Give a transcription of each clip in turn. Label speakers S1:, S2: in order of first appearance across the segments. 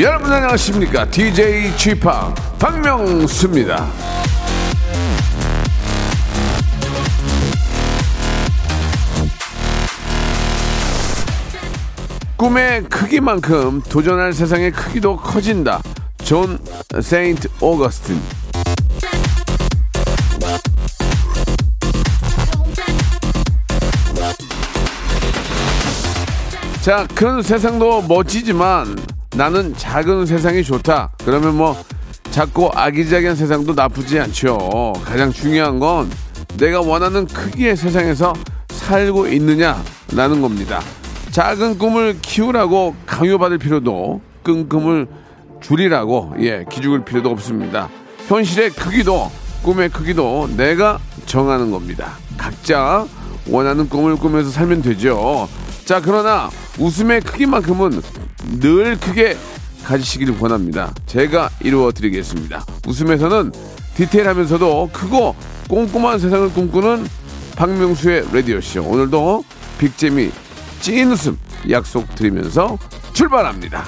S1: 여러분 안녕하십니까? DJ Chip 박명수입니다. 꿈의 크기만큼 도전할 세상의 크기도 커진다. 존 세인트 오거스틴. 자, 큰 세상도 멋지지만 나는 작은 세상이 좋다. 그러면 뭐 작고 아기자기한 세상도 나쁘지 않죠. 가장 중요한 건 내가 원하는 크기의 세상에서 살고 있느냐라는 겁니다. 작은 꿈을 키우라고 강요받을 필요도 큰 꿈을 줄이라고 예 기죽을 필요도 없습니다. 현실의 크기도 꿈의 크기도 내가 정하는 겁니다. 각자 원하는 꿈을 꾸면서 살면 되죠. 자 그러나 웃음의 크기만큼은 늘 크게 가지시기를 원합니다. 제가 이루어 드리겠습니다. 웃음에서는 디테일하면서도 크고 꼼꼼한 세상을 꿈꾸는 박명수의 라디오쇼. 오늘도 big재미 찐 웃음 약속 드리면서 출발합니다.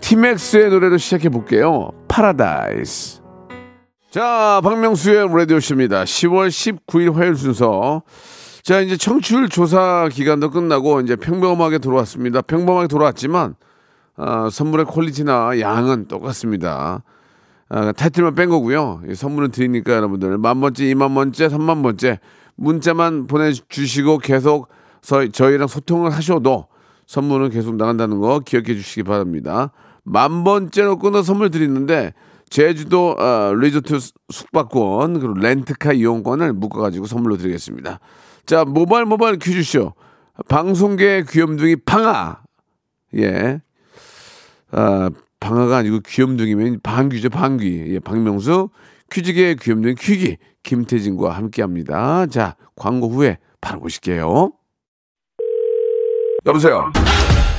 S1: T-Max의 노래로 시작해 볼게요. 파라다이스. 자, 박명수의 라디오쇼입니다. 10월 19일 화요일 순서. 자, 이제 청취율 조사 기간도 끝나고 이제 평범하게 돌아왔습니다. 평범하게 돌아왔지만, 어, 선물의 퀄리티나 양은 똑같습니다. 아, 타이틀만 뺀 거고요. 선물은 드리니까 여러분들 만 번째, 이만 번째, 삼만 번째 문자만 보내주시고 계속 저희랑 소통을 하셔도 선물은 계속 나간다는 거 기억해 주시기 바랍니다. 만 번째로 끊어 선물 드리는데 제주도 어, 리조트 숙박권 그리고 렌트카 이용권을 묶어가지고 선물로 드리겠습니다. 자 모바일 모바일 퀴즈쇼 방송계 귀염둥이 방아 예 아, 방아가 아니고 귀염둥이면 방귀죠 방귀 예 박명수 퀴즈계 귀염둥이 퀴기 김태진과 함께합니다. 자 광고 후에 바로 보실게요. 여보세요.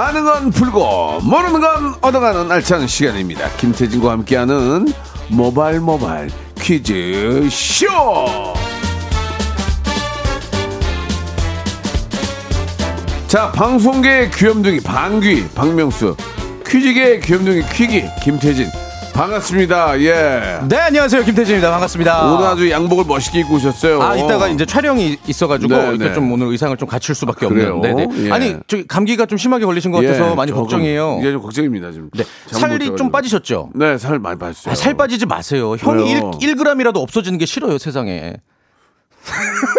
S1: 아는 건 풀고 모르는 건 얻어가는 알찬 시간입니다. 김태진과 함께하는 모발 모발 퀴즈 쇼. 자 방송계의 귀염둥이 방귀 박명수 퀴즈계의 귀염둥이 퀴기 김태진 반갑습니다. 예.
S2: 네, 안녕하세요. 김태진입니다. 반갑습니다.
S1: 오늘 아주 양복을 멋있게 입고 오셨어요.
S2: 아, 이따가 이제 촬영이 있어가지고
S1: 네,
S2: 이렇게
S1: 네.
S2: 좀 오늘 의상을 좀 갖출 수밖에? 없는. 네 네.
S1: 예.
S2: 아니, 저기 감기가 좀 심하게 걸리신 것 같아서 많이
S1: 조금,
S2: 걱정이에요.
S1: 예, 좀 걱정입니다 지금.
S2: 네. 살이 좀. 빠지셨죠?
S1: 네, 살 많이 빠졌어요.
S2: 아, 살 빠지지 마세요. 형이
S1: 왜요?
S2: 1, 1g이라도 없어지는 게 싫어요, 세상에.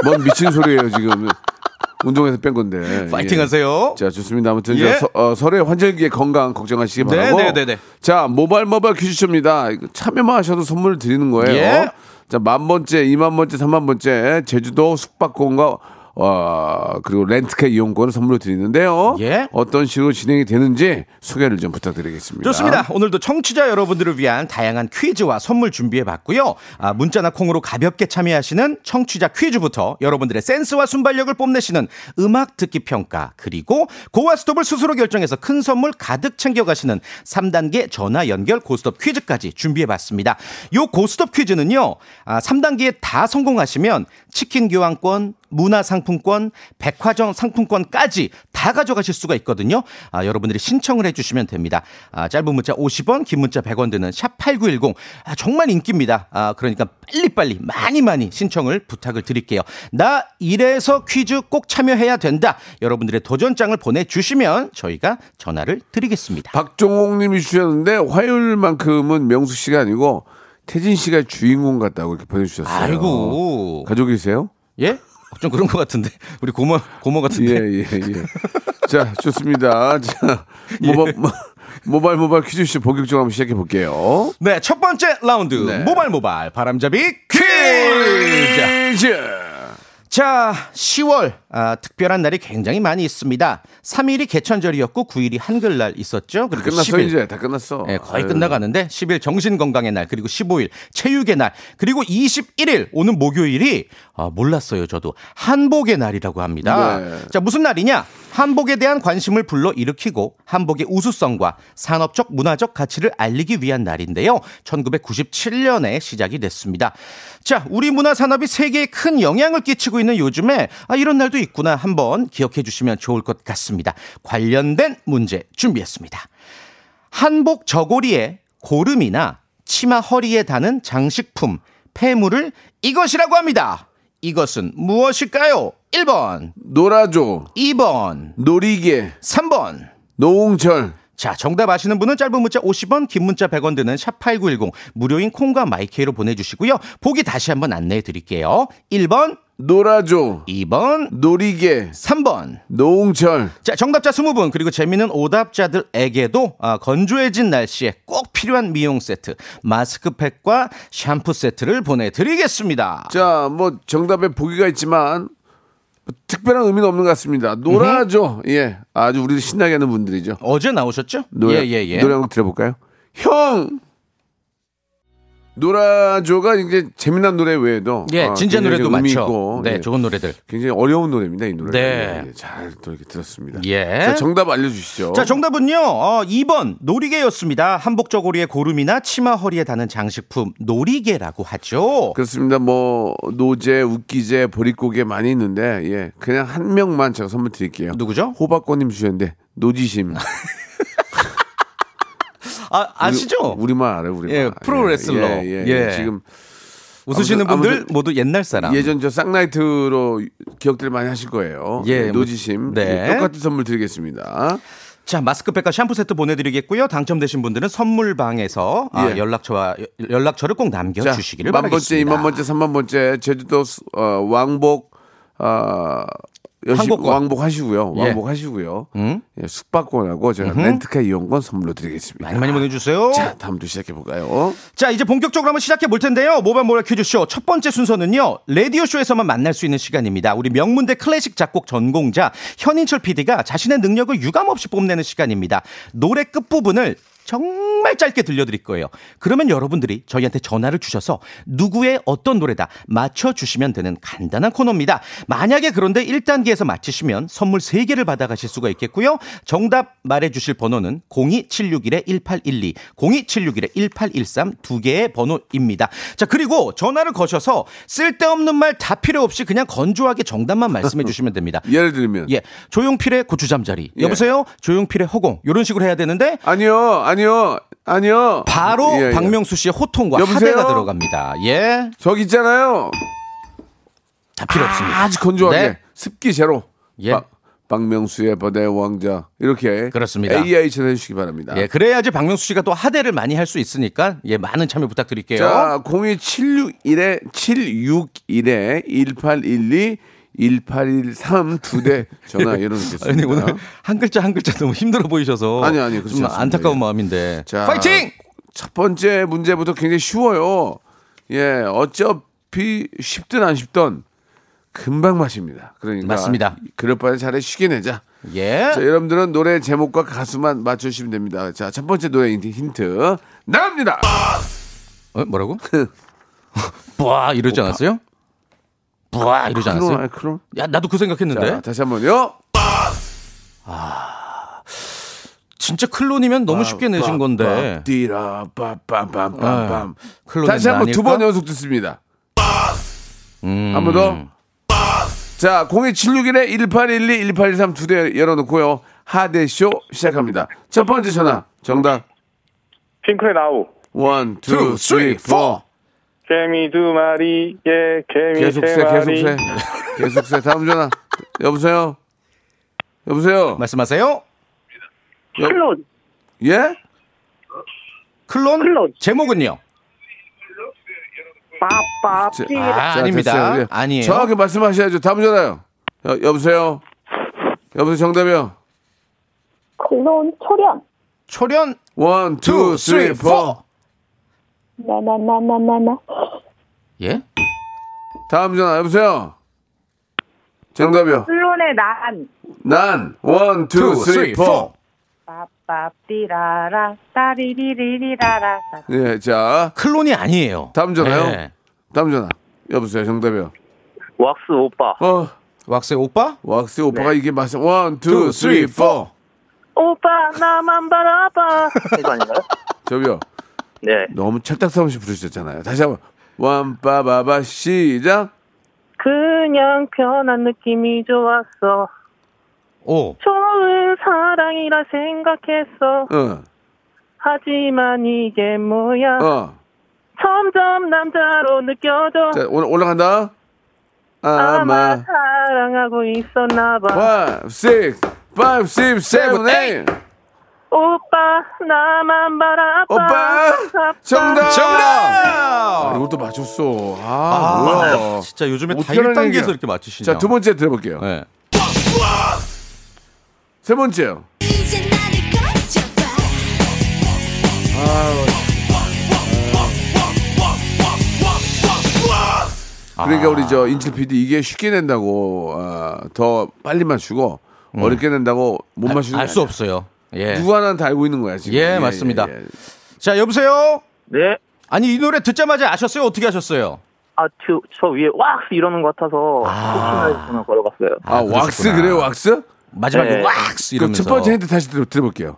S1: 뭔 미친 소리예요 지금. 운동해서 뺀 건데.
S2: 파이팅
S1: 예.
S2: 하세요.
S1: 자, 좋습니다. 아무튼
S2: 예.
S1: 저 서, 어, 설의 환절기의 건강 걱정하시기
S2: 네,
S1: 바라고.
S2: 네, 네, 네.
S1: 자, 모바일 모바일 퀴즈쇼입니다. 참여만 하셔도 선물을 드리는 거예요.
S2: 예.
S1: 자, 만 번째, 이만 번째, 삼만 번째 제주도 숙박권과 어, 그리고 렌트카 이용권을 선물로 드리는데요.
S2: 예.
S1: 어떤 식으로 진행이 되는지 소개를 좀 부탁드리겠습니다.
S2: 좋습니다. 오늘도 청취자 여러분들을 위한 다양한 퀴즈와 선물 준비해 봤고요. 아, 문자나 콩으로 가볍게 참여하시는 청취자 퀴즈부터 여러분들의 센스와 순발력을 뽐내시는 음악 듣기 평가 그리고 고와 스톱을 스스로 결정해서 큰 선물 가득 챙겨가시는 3단계 전화 연결 고스톱 퀴즈까지 준비해 봤습니다. 요 고스톱 퀴즈는요. 아, 3단계에 다 성공하시면 치킨 교환권, 문화상품권, 백화점 상품권까지 다 가져가실 수가 있거든요. 아, 여러분들이 신청을 해주시면 됩니다. 아, 짧은 문자 50원, 긴 문자 100원 드는 샵8910. 아, 정말 인기입니다. 아, 그러니까 빨리빨리 많이 많이 신청을 부탁을 드릴게요. 나 이래서 퀴즈 꼭 참여해야 된다. 여러분들의 도전장을 보내주시면 저희가 전화를 드리겠습니다.
S1: 박종옥 님이 주셨는데 화요일만큼은 명수 씨가 아니고 태진 씨가 주인공 같다고 이렇게 보내주셨어요.
S2: 아이고.
S1: 가족이세요?
S2: 예? 좀 그런 것 같은데. 우리 고모, 고모 같은데.
S1: 예, 예, 예. 자, 좋습니다. 자,
S2: 예.
S1: 모바, 모- 모바일 모바일 퀴즈 쇼 본격적으로 한번 시작해 볼게요.
S2: 네, 첫 번째 라운드.
S1: 네.
S2: 모발 모발 바람잡이 퀴즈.
S1: 퀴즈!
S2: 자, 10월 아, 특별한 날이 굉장히 많이 있습니다. 3일이 개천절이었고 9일이 한글날 있었죠. 그리고
S1: 끝났어,
S2: 10일
S1: 이제. 다 끝났어.
S2: 네, 거의
S1: 아유.
S2: 끝나가는데 10일 정신건강의 날 그리고 15일 체육의 날 그리고 21일 오는 목요일이 아, 몰랐어요 저도 한복의 날이라고 합니다.
S1: 네.
S2: 자 무슨 날이냐? 한복에 대한 관심을 불러 일으키고 한복의 우수성과 산업적 문화적 가치를 알리기 위한 날인데요. 1997년에 시작이 됐습니다. 자 우리 문화 산업이 세계에 큰 영향을 끼치고 있는 요즘에 아, 이런 날도 있구나 한번 기억해 주시면 좋을 것 같습니다. 관련된 문제 준비했습니다. 한복 저고리에 고름이나 치마 허리에 다는 장식품, 패물을 이것이라고 합니다. 이것은 무엇일까요? 1번,
S1: 놀아줘.
S2: 2번,
S1: 노리개.
S2: 3번.
S1: 노홍철.
S2: 자, 정답 아시는 분은 짧은 문자 50원, 긴 문자 100원 드는 샵8910 무료인 콩과 My K로 보내주시고요. 보기 다시 한번 안내해 드릴게요. 1번,
S1: 놀아줘.
S2: 2번,
S1: 놀이개.
S2: 3번.
S1: 노홍철.
S2: 자, 정답자 20분, 그리고 재미있는 오답자들에게도 아, 건조해진 날씨에 꼭 필요한 미용 세트, 마스크팩과 샴푸 세트를 보내드리겠습니다.
S1: 자, 뭐 정답에 보기가 있지만 뭐 특별한 의미는 없는 것 같습니다. 놀아줘. 예. 아주 우리도 신나게 하는 분들이죠.
S2: 어제 나오셨죠?
S1: 노래,
S2: 예, 예, 예.
S1: 노래 한 곡 들어볼까요? 형! 놀아줘가 이제 재미난 노래 외에도
S2: 예,
S1: 어,
S2: 진지한
S1: 굉장히
S2: 노래도 많죠.
S1: 있고,
S2: 네,
S1: 예,
S2: 좋은 노래들.
S1: 굉장히 어려운 노래입니다, 이 노래.
S2: 네.
S1: 예, 잘또 이렇게 들었습니다.
S2: 예.
S1: 자, 정답 알려 주시죠.
S2: 자, 정답은요, 어, 2번, 놀이개였습니다. 한복 저고리에 고름이나 치마 허리에 다는 장식품, 놀이개라고 하죠.
S1: 그렇습니다. 뭐 노제, 웃기제, 보릿고개 많이 있는데 예, 그냥 한 명만 제가 선물 드릴게요.
S2: 누구죠?
S1: 호박꽃님 주셨는데 노지심.
S2: 아, 아시죠?
S1: 우리, 말 알아요, 우리
S2: 예,
S1: 말.
S2: 프로 레슬러.
S1: 예, 예,
S2: 예.
S1: 예. 지금
S2: 웃으시는
S1: 아무튼-
S2: 분들
S1: 아무튼
S2: 모두 옛날 사람.
S1: 예전 저 쌍라이트로 기억들 많이 하실 거예요.
S2: 예,
S1: 예, 노지심.
S2: 네.
S1: 예, 똑같은 선물 드리겠습니다.
S2: 자, 마스크팩과 샴푸 세트 보내드리겠고요. 당첨되신 분들은 선물방에서 아,
S1: 예.
S2: 연락처와 연락처를 꼭
S1: 자,
S2: 남겨주시기를
S1: 만 번째,
S2: 바라겠습니다.
S1: 이만 번째, 삼만 번째 제주도 수- 어, 왕복 어, 여시,
S2: 항복권.
S1: 왕복 하시고요.
S2: 예.
S1: 왕복 하시고요.
S2: 음?
S1: 예, 숙박권하고 제가 렌트카 이용권 선물로 드리겠습니다.
S2: 많이 많이 보내주세요.
S1: 자, 다음도 시작해 볼까요?
S2: 자, 이제 본격적으로 한번 시작해 볼 텐데요. 모바일 모바일 퀴즈쇼 첫 번째 순서는요. 라디오 쇼에서만 만날 수 있는 시간입니다. 우리 명문대 클래식 작곡 전공자 현인철 PD가 자신의 능력을 유감없이 뽐내는 시간입니다. 노래 끝 부분을 정말 짧게 들려드릴 거예요. 그러면 여러분들이 저희한테 전화를 주셔서 누구의 어떤 노래다 맞춰주시면 되는 간단한 코너입니다. 만약에 그런데 1단계에서 맞히시면 선물 3개를 받아가실 수가 있겠고요. 정답 말해주실 번호는 02761-1812, 02761-1813 두 개의 번호입니다. 자, 그리고 전화를 거셔서 쓸데없는 말 다 필요 없이 그냥 건조하게 정답만 말씀해 주시면 됩니다.
S1: 예를 들면
S2: 예, 조용필의 고추잠자리.
S1: 예.
S2: 여보세요? 조용필의 허공. 이런 식으로 해야 되는데
S1: 아니요, 아니 요, 아니요.
S2: 바로
S1: 예, 예.
S2: 박명수 씨의 호통과
S1: 여보세요?
S2: 하대가 들어갑니다. 예,
S1: 저기 있잖아요.
S2: 다 필요 없습니다.
S1: 아주 건조하게
S2: 네.
S1: 습기 제로.
S2: 예.
S1: 박- 박명수의 바다의 왕자 이렇게
S2: 그렇습니다.
S1: AI처럼 해주시기 바랍니다.
S2: 예, 그래야지 박명수 씨가 또 하대를 많이 할 수 있으니까 예, 많은 참여 부탁드릴게요.
S1: 자, 02761에 761에 1812 1813 두 대 전화 열어놓겠습니다.
S2: 아니 오늘 한 글자 한 글자 너무 힘들어 보이셔서
S1: 아니, 아니,
S2: 좀. 안타까운
S1: 예.
S2: 마음인데
S1: 자,
S2: 파이팅!
S1: 첫 번째 문제부터 굉장히 쉬워요. 예, 어차피 쉽든 안 쉽든 금방 마십니다. 그러니까
S2: 맞습니다.
S1: 그럴 바에 차라리 쉬게 내자.
S2: 예.
S1: 자, 여러분들은 노래 제목과 가수만 맞추시면 됩니다. 자, 첫 번째 노래 힌트, 힌트 나갑니다.
S2: 어, 뭐라고? 부아 이러지 않았어요? 부아 이러지
S1: 크론,
S2: 않았어요?
S1: 아니, 크론.
S2: 야 나도 그 생각했는데
S1: 자, 다시 한번요.
S2: 진짜 클론이면 너무 쉽게 내신 건데
S1: 띠라 빰빰빰빰빰.
S2: 클론은
S1: 다시 한번 두 번? 연속 듣습니다.
S2: 음.
S1: 한번 더. 자, 02761에 1812, 1813 두 대 열어놓고요. 하대쇼 시작합니다. 첫 번째 전화. 정답.
S3: 핑클의
S1: Now. One, two, three, four.
S3: 개미 두 마리, 예, 개미
S1: 계속
S3: 세
S1: 세, 계속
S3: 마리.
S1: 세. 계속 세. 다음 전화. 여보세요? 여보세요?
S2: 말씀하세요.
S3: 클론.
S1: 예?
S2: 클론,
S3: 클론.
S2: 제목은요?
S3: 빠빠.
S1: 자,
S2: 아,
S1: 자,
S2: 아닙니다.
S1: 됐어요. 예.
S2: 아니에요.
S1: 정확히 말씀하셔야죠. 다음 전화요. 여, 여보세요? 여보세요? 정답이요?
S4: 클론 초련
S1: 네.
S2: 초련
S1: One, two, three, four.
S4: 나나나나나나
S2: 예?
S1: 다음 전화 여보세요. 정답이요.
S4: 클론의 난
S1: 난 one, two, three, four.
S4: 빠빠띠라라 따리리리리라라
S1: 예, 자
S2: 클론이 아니에요.
S1: 다음 전화요.
S2: 네.
S1: 다음 전화. 여보세요. 정답이요.
S3: 왁스 오빠.
S1: 어,
S2: 왁스의 오빠?
S1: 왁스 오빠가 이게 맞어. One, two, three, four.
S4: 오빠 나만 바라봐
S3: 이거 아닌가요?
S1: 저기요.
S3: 네.
S1: 너무 찰떡 없이 부르셨잖아요. 다시 한번. 원, 빠바바 시작.
S4: 그냥 편한 느낌이 좋았어
S2: 오.
S4: 좋은 사랑이라 생각했어
S1: 어,
S4: 하지만 이게 뭐야
S1: 어.
S4: 점점 남자로 느껴져
S1: 자, 오늘 올라간다.
S4: 아마
S1: 아마.
S4: 사랑하고 있었나 봐
S1: 5, 6, 5, 6, 7, 8.
S4: 오빠 나만 바라봐.
S1: 오빠! 정답!
S2: 정답!
S1: 아, 이것도 맞췄어. 아, 뭐야.
S2: 진짜 요즘에 다
S1: 어떻게 하는
S2: 1단계에서
S1: 얘기야.
S2: 이렇게 맞추시냐.
S1: 자두 번째 들어볼게요.
S2: 네.
S1: 세 번째요. 그러니까 우리 저 인칠 PD 이게 쉽게 낸다고 아, 더 빨리 맞추고 어렵게 낸다고 못 맞추는
S2: 알 수 없어요. 예.
S1: 누구 하나는 다 알고 있는 거야 지금
S2: 예, 맞습니다. 자, 여보세요?
S3: 네.
S2: 아니, 이 노래 듣자마자 아셨어요? 어떻게 아셨어요?
S3: 아, 저, 저 위에 왁스 이러는 것 같아서 혹시나 전화 걸어봤어요.
S1: 아,
S2: 아,
S1: 왁스. 그래요 왁스?
S2: 마지막에
S3: 네.
S2: 왁스
S1: 그
S2: 이러면서.
S1: 첫 번째 힌트 다시 들어, 들어볼게요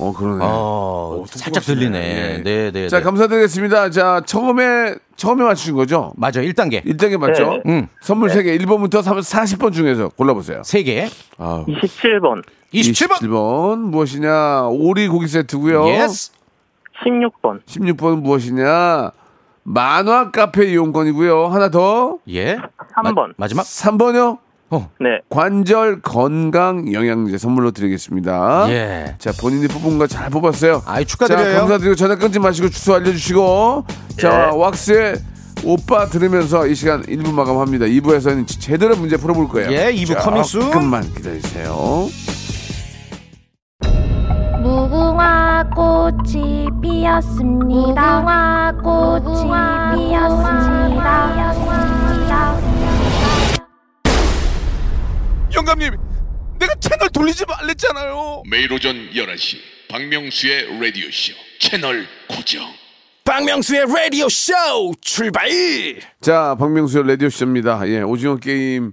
S1: 어 그러네
S2: 어, 살짝
S1: 똑똑하시네.
S2: 들리네.
S1: 예.
S2: 네, 네.
S1: 자,
S2: 네.
S1: 감사드리겠습니다. 자, 처음에, 처음에 맞추신 거죠?
S2: 맞아, 1단계.
S1: 1단계 맞죠?
S2: 음.
S1: 선물 세 3개, 1번부터 40번 중에서 골라보세요.
S2: 3개.
S1: 아,
S3: 27번,
S2: 27번.
S1: 27번 무엇이냐? 오리 고기 세트고요
S2: yes.
S3: 16번,
S1: 16번은 무엇이냐? 만화 카페 이용권이고요. 하나 더.
S2: 예.
S3: 3번.
S2: 마, 지막
S1: 3번요?
S3: 네.
S1: 관절 건강 영양제 선물로 드리겠습니다.
S2: 예.
S1: 자, 본인이 뽑은 거 잘 뽑았어요.
S2: 아이, 축하드려요.
S1: 자, 감사드리고 전화 끊지 마시고 주소 알려주시고. 자, 왁스의 오빠 들으면서 이 시간 1부 마감합니다. 2부에서는 제대로 문제 풀어볼 거예요.
S2: 예, 2부 coming soon.
S1: 조금만 기다리세요.
S5: 무궁화 꽃이 피었습니다. 무궁화 꽃이 피었습니다.
S6: 영감님, 내가 채널 돌리지 말랬잖아요.
S7: 매일 오전 11시 박명수의 라디오쇼 채널 고정
S3: 박명수의 라디오 쇼 출발!
S1: 자, 박명수의 라디오 쇼입니다. 예, 오징어 게임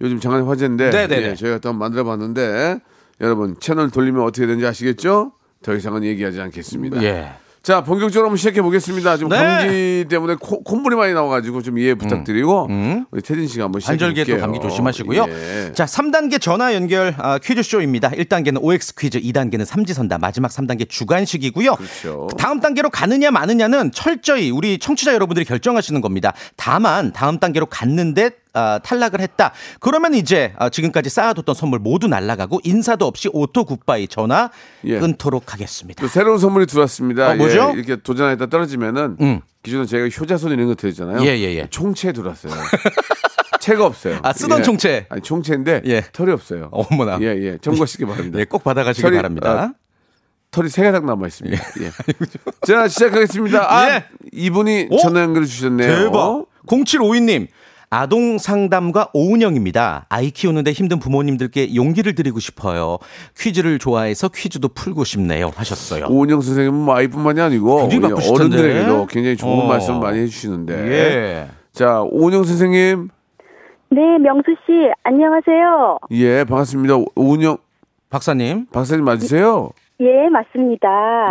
S1: 요즘 장안의 화제인데.
S2: 네네네.
S1: 예, 저희가 또 한번 만들어 봤는데. 여러분, 채널 돌리면 어떻게 되는지 아시겠죠? 더 이상은 얘기하지 않겠습니다.
S2: 예.
S1: 자, 본격적으로 한번 시작해 보겠습니다. 지금
S2: 네.
S1: 감기 때문에 코, 콧물이 많이 나와가지고 좀 이해 부탁드리고
S2: 음.
S1: 우리 태진 씨가 한번 시작해
S2: 또
S1: 볼게요.
S2: 감기 조심하시고요.
S1: 예.
S2: 자, 3단계 전화 연결 아, 퀴즈 쇼입니다. 1단계는 OX 퀴즈, 2단계는 삼지선다, 마지막 3단계 주관식이고요.
S1: 그렇죠.
S2: 다음 단계로 가느냐 마느냐는 철저히 우리 청취자 여러분들이 결정하시는 겁니다. 다만 다음 단계로 갔는데 아, 탈락을 했다. 그러면 이제 아, 지금까지 쌓아뒀던 선물 모두 날라가고 인사도 없이 auto goodbye 전화
S1: 예.
S2: 끊도록 하겠습니다.
S1: 또 새로운 선물이 들어왔습니다.
S2: 어, 뭐죠?
S1: 예, 이렇게 도전하다 떨어지면은
S2: 음.
S1: 기존에 저희가 효자손 이런 거 드렸잖아요.
S2: 예, 예, 예.
S1: 총체 들어왔어요. 채가 없어요.
S2: 아, 쓰던
S1: 예.
S2: 총채.
S1: 아니, 총채인데
S2: 예.
S1: 털이 없어요.
S2: 어머나.
S1: 예, 예. 점거시기 바랍니다.
S2: 예, 꼭 받아가시기
S1: 털이,
S2: 바랍니다.
S1: 아, 털이 세 가닥 남아 있습니다. 예. 자, 시작하겠습니다. 아,
S2: 예.
S1: 이분이
S2: 오?
S1: 전화 연결해 주셨네요.
S2: 대박. 0752님. 아동 상담가 오은영입니다. 아이 키우는데 힘든 부모님들께 용기를 드리고 싶어요. 퀴즈를 좋아해서 퀴즈도 풀고 싶네요. 하셨어요.
S1: 오은영 선생님은 뭐 아이뿐만이 아니고. 어른들에게도 굉장히 좋은
S2: 어.
S1: 말씀 많이 해주시는데.
S2: 예.
S1: 자, 오은영 선생님,
S4: 네, 명수 씨, 안녕하세요.
S1: 예, 반갑습니다. 오- 오은영
S2: 박사님.
S1: 박사님 맞으세요?
S4: 예, 맞습니다.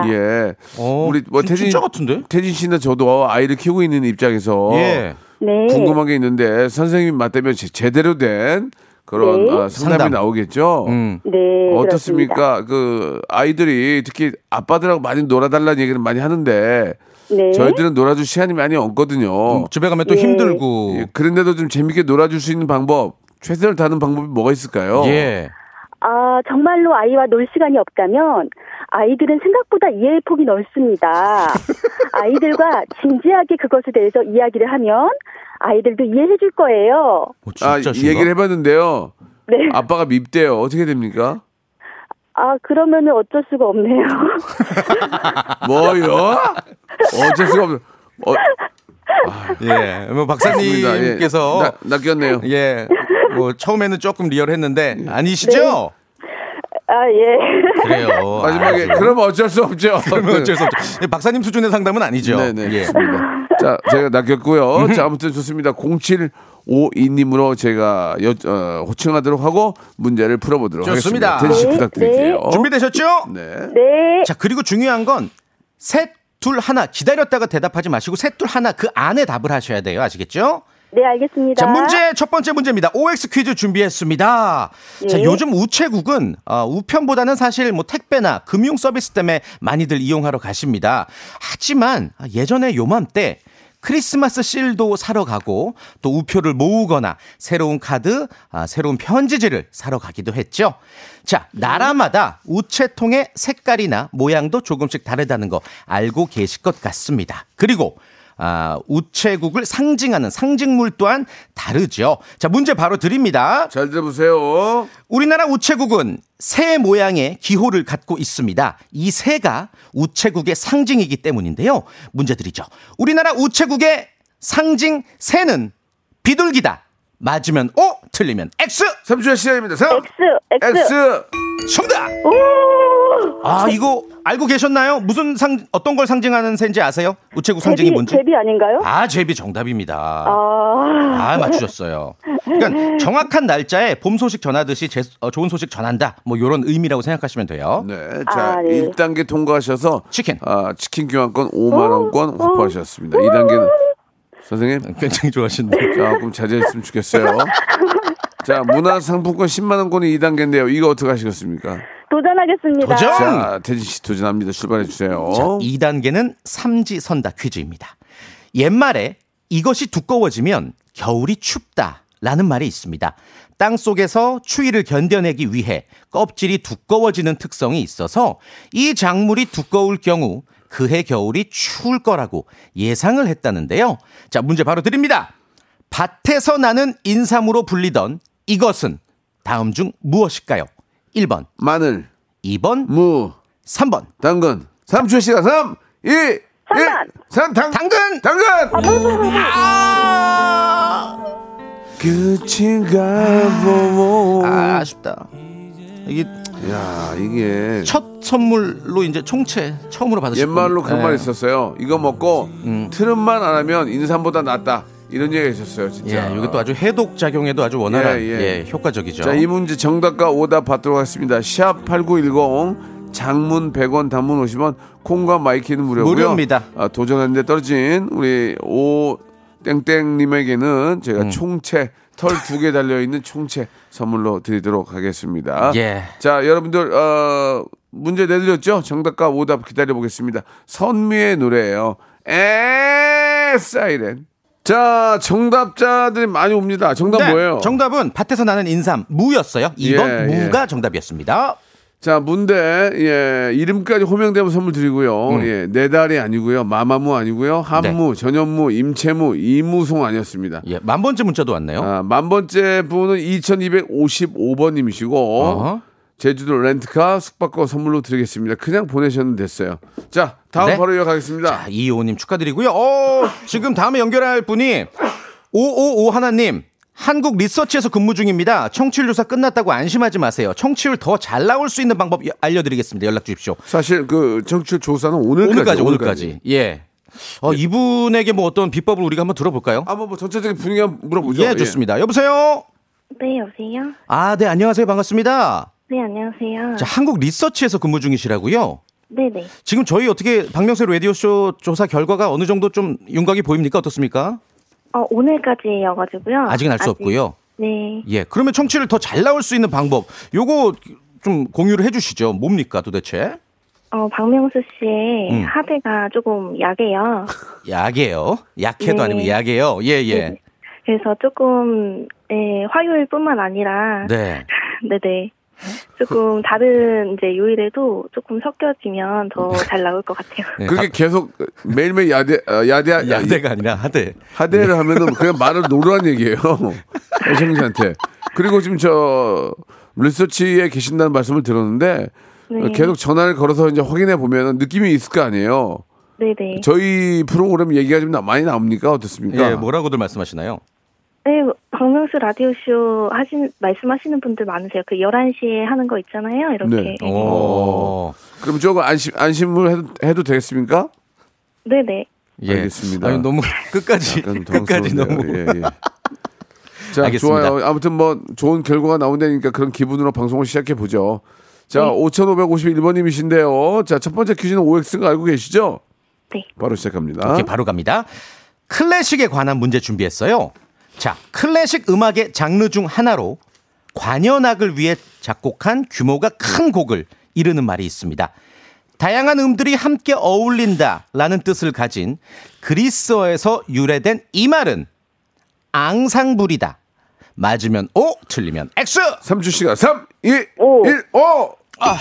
S1: 예.
S2: 어,
S1: 우리 뭐
S2: 진-
S1: 태진
S2: 진짜 같은데?
S1: 태진 씨나 저도 아이를 키우고 있는 입장에서
S2: 예.
S4: 네.
S1: 궁금한 게 있는데 선생님 맞다면 제- 제대로 된 그런
S4: 네.
S1: 어, 상담이
S2: 상담.
S1: 나오겠죠.
S2: 음.
S4: 네, 그렇습니다.
S1: 어떻습니까? 그 아이들이 특히 아빠들하고 많이 놀아달라는 얘기를 많이 하는데
S4: 네.
S1: 저희들은 놀아줄 시간이 많이 없거든요.
S2: 음, 집에 가면 또
S4: 예.
S2: 힘들고.
S1: 예, 그런데도 좀 재밌게 놀아줄 수 있는 방법, 최선을 다하는 방법이 뭐가 있을까요?
S2: 예.
S4: 아, 정말로 아이와 놀 시간이 없다면 아이들은 생각보다 이해의 폭이 넓습니다. 아이들과 진지하게 그것에 대해서 이야기를 하면 아이들도 이해해 줄 거예요.
S2: 어,
S1: 아,
S2: 진짜신가?
S1: 얘기를 해봤는데요.
S4: 네.
S1: 아빠가 밉대요. 어떻게 됩니까?
S4: 아, 그러면 은 어쩔 수가 없네요.
S1: 뭐요? 어쩔 수가 없어. 어,
S2: 예. 뭐. 박사님께서
S1: 예. 나, 낚였네요.
S2: 예. 뭐 처음에는 조금 리얼했는데 아니시죠?
S4: 아, 예.
S2: 그래요.
S1: 마지막에
S2: 아,
S1: 그러면 어쩔 수 없죠.
S2: 그러면 어쩔 수 없죠. 예, 박사님 수준의 상담은 아니죠.
S1: 네네.
S2: 예.
S1: 좋습니다. 자, 제가 낚였고요. 자, 아무튼 좋습니다. 0752님으로 제가 여, 어, 호칭하도록 하고 문제를 풀어보도록
S2: 좋습니다.
S1: 하겠습니다. 씨
S4: 네,
S1: 부탁드릴게요.
S2: 준비되셨죠?
S1: 네.
S4: 네.
S2: 자, 그리고 중요한 건 셋, 둘, 하나 기다렸다가 대답하지 마시고 셋, 둘, 하나 그 안에 답을 하셔야 돼요. 아시겠죠?
S4: 네, 알겠습니다.
S2: 자, 문제 첫 번째 문제입니다. OX 퀴즈 준비했습니다. 자,
S4: 예.
S2: 요즘 우체국은 어, 우편보다는 사실 뭐 택배나 금융 서비스 때문에 많이들 이용하러 가십니다. 하지만 예전에 요맘때 크리스마스 실도 사러 가고 또 우표를 모으거나 새로운 카드, 아, 새로운 편지지를 사러 가기도 했죠. 자, 나라마다 우체통의 색깔이나 모양도 조금씩 다르다는 거 알고 계실 것 같습니다. 그리고 아, 우체국을 상징하는 상징물 또한 다르죠. 자, 문제 바로 드립니다.
S1: 잘 들어보세요.
S2: 우리나라 우체국은 새 모양의 기호를 갖고 있습니다. 이 새가 우체국의 상징이기 때문인데요. 문제 드리죠. 우리나라 우체국의 상징 새는 비둘기다. 맞으면 O, 틀리면 X.
S1: 3초의 시간입니다. 3,
S4: X, X.
S1: X.
S2: 정답! 아, 이거 알고 계셨나요? 무슨 상, 어떤 걸 상징하는 새인지 아세요? 우체국 상징이
S4: 제비,
S2: 뭔지?
S4: 제비 아닌가요?
S2: 아, 제비 정답입니다.
S4: 아,
S2: 아, 맞추셨어요. 그러니까 정확한 날짜에 봄 소식 전하듯이 제, 어, 좋은 소식 전한다. 뭐 이런 의미라고 생각하시면 돼요.
S1: 네. 자,
S4: 아, 네.
S1: 1단계 통과하셔서
S2: 치킨.
S1: 아, 치킨 교환권 5만 원권 확보하셨습니다. 2단계는 선생님
S2: 굉장히 좋아하시는데.
S1: 조금 자제했으면 좋겠어요. 자, 문화상품권 10만 원권이 2단계인데요. 이거 어떻게 하시겠습니까?
S4: 도전하겠습니다.
S2: 도전!
S1: 자, 태진 씨 도전합니다. 출발해 주세요.
S2: 자, 2단계는 삼지선다 퀴즈입니다. 옛말에 이것이 두꺼워지면 겨울이 춥다라는 말이 있습니다. 땅 속에서 추위를 견뎌내기 위해 껍질이 두꺼워지는 특성이 있어서 이 작물이 두꺼울 경우 그해 겨울이 추울 거라고 예상을 했다는데요. 자, 문제 바로 드립니다. 밭에서 나는 인삼으로 불리던 이것은 다음 중 무엇일까요? 1번,
S1: 마늘,
S2: 2번,
S1: 무,
S2: 3번.
S1: 당근. 3초 시간 3, 2, 1.
S4: 삼단.
S1: 3, 당,
S2: 당근!
S1: 당근!
S2: 아!
S1: 끝인가 보모.
S2: 아, 아쉽다. 이게
S1: 야, 이게.
S2: 첫 선물로 이제 총채 처음으로 받으신
S1: 옛말로
S2: 분.
S1: 그런
S2: 네.
S1: 말이 있었어요. 이거 먹고
S2: 음.
S1: 트름만 안 하면 인삼보다 낫다. 이런 얘기가 있었어요, 진짜.
S2: 예, 이것도 아주 해독 작용에도 아주 원활한
S1: 예,
S2: 예,
S1: 예.
S2: 효과적이죠.
S1: 자, 이 문제 정답과 오답 받도록 하겠습니다. 샵 8910 장문 100원, 단문 50원, 콩과 my K는 무료고요.
S2: 무료입니다.
S1: 아, 도전하는데 떨어진 우리 오 땡땡 님에게는 저희가
S2: 음.
S1: 총채 털두 개 달려 있는 총채 선물로 드리도록 하겠습니다.
S2: 예.
S1: 자, 여러분들 어, 문제 내드렸죠? 정답과 오답 기다려 보겠습니다. 선미의 노래예요. 에 사이렌. 자, 정답자들이 많이 옵니다. 정답
S2: 네,
S1: 뭐예요?
S2: 정답은 밭에서 나는 인삼 무였어요. 2번
S1: 예, 예.
S2: 무가 정답이었습니다.
S1: 자, 문대, 예, 이름까지 호명되면 선물 드리고요.
S2: 음.
S1: 예, 네 달이 아니고요. 마마무 아니고요. 한무, 전현무, 임채무, 이무송 아니었습니다.
S2: 예, 만 번째 문자도 왔네요.
S1: 아, 만 번째 분은 2255번님이시고,
S2: 어허.
S1: 제주도 렌트카 숙박권 선물로 드리겠습니다. 그냥 보내셔도 됐어요. 자, 다음
S2: 네.
S1: 바로 이어가겠습니다.
S2: 자, 이호님 축하드리고요. 어, 지금 다음에 연결할 분이 555 하나님. 한국 리서치에서 근무 중입니다. 청취율 조사 끝났다고 안심하지 마세요. 청취율 더 잘 나올 수 있는 방법 여- 알려드리겠습니다. 연락 주십시오.
S1: 사실 그 정치 조사는 오늘까지.
S2: 오늘까지, 오늘까지. 예. 어, 이분에게 뭐 어떤 비법을 우리가 한번 들어볼까요?
S1: 한번 뭐 전체적인 분위기 한번 물어보죠.
S2: 예, 좋습니다. 여보세요?
S5: 네, 여보세요?
S2: 아, 네, 안녕하세요. 반갑습니다.
S5: 네, 안녕하세요.
S2: 자, 한국 리서치에서 근무 중이시라고요?
S5: 네네.
S2: 지금 저희 어떻게 박명수 라디오쇼 조사 결과가 어느 정도 좀 윤곽이 보입니까? 어떻습니까?
S5: 어, 오늘까지여가지고요.
S2: 아직은 알수 없고요.
S5: 네.
S2: 예. 그러면 청취를 더 잘 나올 수 있는 방법, 요거 좀 공유를 해주시죠. 뭡니까 도대체?
S5: 어, 박명수 씨의
S2: 음.
S5: 하대가 조금 약해요.
S2: 약이에요. 약해도
S5: 네.
S2: 아니고 약이에요. 예, 예.
S5: 네. 그래서 조금, 예, 화요일뿐만 아니라,
S2: 네.
S5: 네네. 조금 다른 이제 요일에도 조금 섞여지면 더 잘 나올 것 같아요.
S2: 네,
S1: 그게 계속 매일매일 야대, 어, 야대,
S2: 야대가 아니라 하대.
S1: 하대를 하면은 그냥 말을 놓으란 얘기예요. 애청자한테. 그리고 지금 저 리서치에 계신다는 말씀을 들었는데
S5: 네.
S1: 계속 전화를 걸어서 이제 확인해 보면 느낌이 있을 거 아니에요.
S5: 네네.
S1: 저희 프로그램 얘기가 좀 나- 많이 나옵니까? 어떻습니까?
S2: 예, 뭐라고들 말씀하시나요?
S5: 네, 박명수 라디오쇼 하신, 말씀하시는 분들 많으세요. 그 11시에 하는 거 있잖아요. 이렇게.
S1: 네. 오. 그럼 저거 안심, 안심을 해도, 해도 되겠습니까?
S5: 네네.
S2: 예.
S1: 알겠습니다.
S2: 아니, 너무 끝까지, 끝까지. 너무.
S1: 예, 예. 자,
S2: 알겠습니다.
S1: 좋아요. 아무튼 뭐 좋은 결과가 나온다니까 그런 기분으로 방송을 시작해 보죠. 자,
S5: 네.
S1: 5,551번님이신데요. 자, 첫 번째 퀴즈는 OX가 알고 계시죠?
S5: 네.
S1: 바로 시작합니다.
S2: 오케이, 바로 갑니다. 클래식에 관한 문제 준비했어요. 자, 클래식 음악의 장르 중 하나로 관현악을 위해 작곡한 규모가 큰 곡을 이르는 말이 있습니다. 다양한 음들이 함께 어울린다 라는 뜻을 가진 그리스어에서 유래된 이 말은 앙상블이다. 맞으면 O, 틀리면 X.
S1: 3주 시간 3, 2, 1, 5.
S2: 아,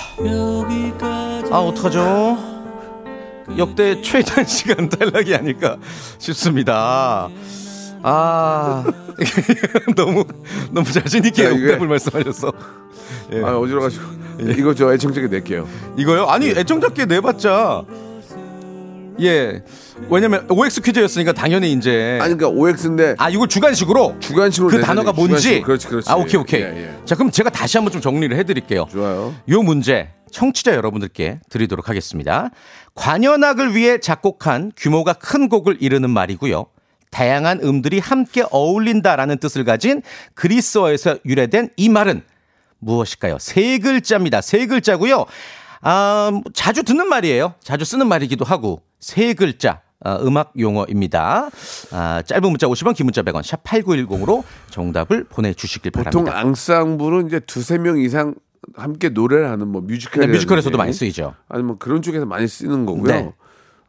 S2: 아 어떡하죠? 역대 최단 시간 탈락이 아닐까 싶습니다. 아, 너무, 너무 자신 있게
S1: 야, 이게-
S2: 응답을 말씀하셔서. 예.
S1: 아, 어지러가지고. 이거 저 애청자께 낼게요.
S2: 이거요? 아니, 애청자께 내봤자. 예. 왜냐면 OX 퀴즈였으니까 당연히 이제.
S1: 아니, 그러니까 OX인데.
S2: 아, 이걸 주관식으로?
S1: 주관식으로.
S2: 그 단어가.
S1: 주관식으로. 그렇지, 그렇지.
S2: 아, 오케이, 오케이.
S1: 예, 예.
S2: 자, 그럼 제가 다시 한번 좀 정리를 해드릴게요.
S1: 좋아요.
S2: 요 문제 청취자 여러분들께 드리도록 하겠습니다. 관현악을 위해 작곡한 규모가 큰 곡을 이르는 말이고요. 다양한 음들이 함께 어울린다라는 뜻을 가진 그리스어에서 유래된 이 말은 무엇일까요? 세 글자입니다. 세 글자고요. 아, 뭐 자주 듣는 말이에요. 자주 쓰는 말이기도 하고 세 글자. 아, 음악 용어입니다. 아, 짧은 문자 50원, 긴 문자 100원, 샵 8910으로 정답을 보내주시길
S1: 보통
S2: 바랍니다.
S1: 앙상블은 이제 두세 명 이상 함께 노래를 하는 뭐 뮤지컬.
S2: 네, 뮤지컬에서도 많이 쓰이죠.
S1: 아니 뭐 그런 쪽에서 많이 쓰는 거고요.
S2: 네.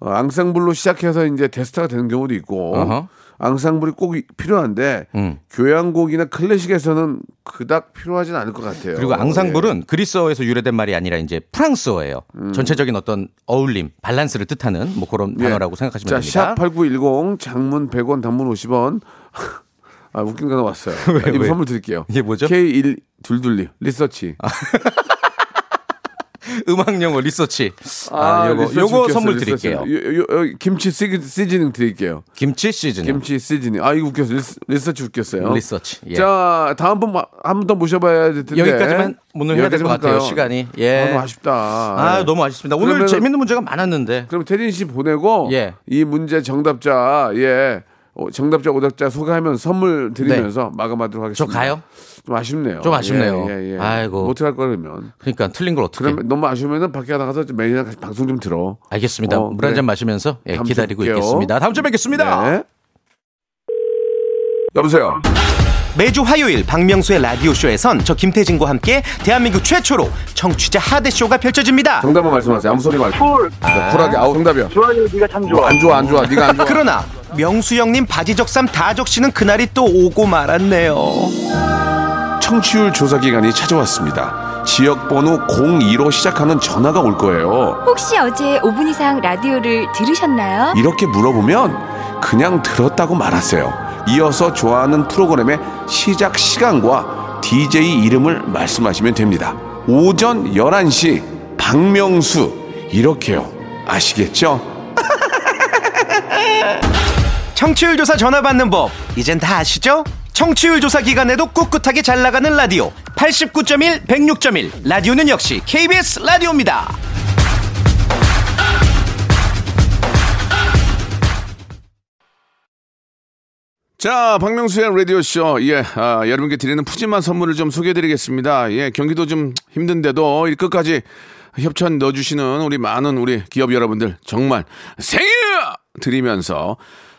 S1: 어, 앙상블로 시작해서 이제 대스타가 되는 경우도 있고
S2: 어허.
S1: 앙상블이 꼭 이- 필요한데
S2: 음.
S1: 교향곡이나 클래식에서는 그닥 필요하진 않을 것 같아요.
S2: 그리고 앙상블은 그리스어에서 유래된 말이 아니라 이제 프랑스어예요. 전체적인 어떤 어울림, 밸런스를 뜻하는 뭐 그런
S1: 예.
S2: 단어라고 생각하시면
S1: 자,
S2: 됩니다.
S1: 샵8910 장문 100원 단문 50원. 아, 웃긴 거 나왔어요.
S2: 왜,
S1: 아, 이거
S2: 왜?
S3: 네.
S1: 선물 드릴게요.
S2: 이게 뭐죠?
S1: K1 둘둘리 리서치.
S2: 음악 용어 리서치. 아,
S1: 아,
S2: 요거
S1: 리서치
S2: 요거
S1: 웃겼어,
S2: 선물
S1: 리서치.
S2: 드릴게요.
S1: 요, 요, 요, 김치 시기, seasoning 드릴게요.
S2: 김치 시즌.
S1: 김치 seasoning. 아, 이거 웃겼어. 리서, 리서치 웃겼어요.
S2: 리서치. 예.
S1: 자, 다음 번한번 더 모셔봐야 될 텐데.
S2: 여기까지만 오늘 해야 될 것 같아요. 시간이. 예.
S1: 아, 너무 아쉽다.
S2: 아,
S1: 예.
S2: 너무 아쉽습니다. 오늘
S1: 그러면은-
S2: 재밌는 문제가 많았는데.
S1: 그럼 태진 씨 보내고
S2: 예.
S1: 이 문제 정답자 예 어, 정답자 오답자 소개하면 선물 드리면서 마감하도록 하겠습니다.
S2: 네. 저 가요?
S1: 좀 아쉽네요.
S2: 좀 아쉽네요.
S1: 예, 예, 예.
S2: 아이고.
S1: 어떻게 할 거야 그러면?
S2: 그러니까 틀린 걸 어떻게?
S1: 그러면 너무 아쉬우면은 밖에 나가서 같이 방송 좀 들어.
S2: 알겠습니다.
S1: 어,
S2: 물한
S1: 그래.
S2: 잔 마시면서 예, 기다리고. 있겠습니다. 다음 주에 뵙겠습니다.
S1: 네. 여보세요.
S8: 매주 화요일 박명수의 라디오쇼에선 저 김태진과 함께 대한민국 최초로 청취자 하대쇼가 펼쳐집니다.
S1: 정답만 말씀하세요. 아무 소리 말고.
S3: 쿨.
S1: 네, 쿨하게. 아우 정답이야.
S3: 좋아요, 네가 참 좋아.
S1: 안 좋아 안 좋아. 네가 안 좋아.
S8: 그러나 명수 형님 바지 적삼 다 적시는 그날이 또 오고 말았네요.
S1: 청취율 조사 기간이 찾아왔습니다.
S9: 지역번호 02로 시작하는 전화가 올 거예요.
S10: 혹시 어제 5분 이상 라디오를 들으셨나요?
S9: 이렇게 물어보면 그냥 들었다고 말하세요. 이어서 좋아하는 프로그램의 시작 시간과 DJ 이름을 말씀하시면 됩니다. 오전 11시 박명수 이렇게요. 아시겠죠?
S8: 청취율 조사 전화 받는 법 이젠 다 아시죠? 청취율 조사 기간에도 꿋꿋하게 잘 나가는 라디오 89.1 106.1 라디오는 역시 KBS 라디오입니다.
S9: 자, 박명수의 라디오쇼. 예, 아, 여러분께 드리는 푸짐한 선물을 좀 소개해 드리겠습니다. 예, 경기도 좀 힘든데도 이 끝까지 협찬 넣어주시는 우리 많은 우리 기업 여러분들 정말 생일 드리면서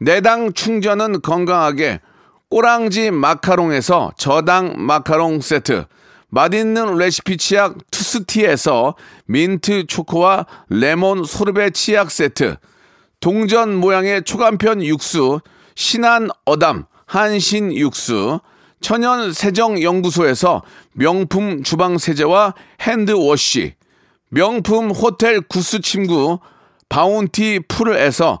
S9: 내 당 충전은 건강하게. 꼬랑지 마카롱에서 저당 마카롱 세트, 맛있는 레시피 치약 투스티에서 민트 초코와 레몬 소르베 치약 세트, 동전 모양의 초간편 육수 신한 어담 한신 육수, 천연 세정 연구소에서 명품 주방 세제와 hand wash, 명품 호텔 goose 침구 바운티 풀에서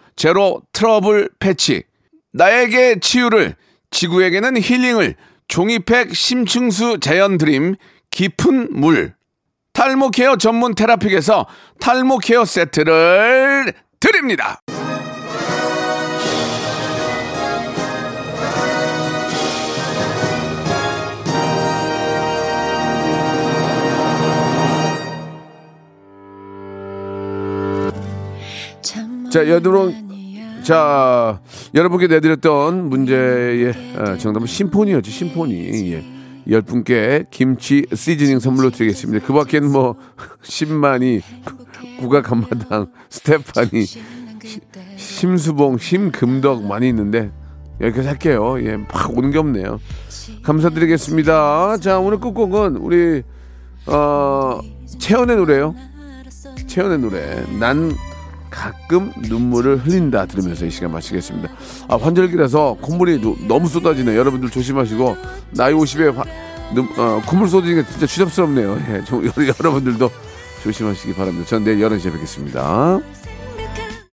S9: 제로 트러블 패치, 나에게 치유를, 지구에게는 힐링을, 종이팩 심층수 자연 드림, 깊은 물, 탈모 케어 전문 테라픽에서 탈모 케어 세트를 드립니다. 자, 여러분, 자, 여러분께 내드렸던 문제의 어, 정답은 심포니였죠, 심포니. 예. 열 분께 김치 시즈닝 선물로 드리겠습니다. 그 밖에는 뭐, 10만이, 국악 한마당, 스테파니, 심수봉, 심금덕 많이 있는데, 여기까지 할게요. 예, 막 오는 게 없네요. 감사드리겠습니다. 자, 오늘 끝곡은 우리, 어, 채연의 노래요. 채연의 노래. 난 가끔 눈물을 흘린다 들으면서 이 시간 마치겠습니다. 아, 환절기라서 콧물이 노, 너무 쏟아지네요. 여러분들 조심하시고 나이 50에 화, 눈, 어, 콧물 게 진짜 추잡스럽네요. 예, 좀, 여러분들도 조심하시기 바랍니다. 전 내일 11시에 뵙겠습니다.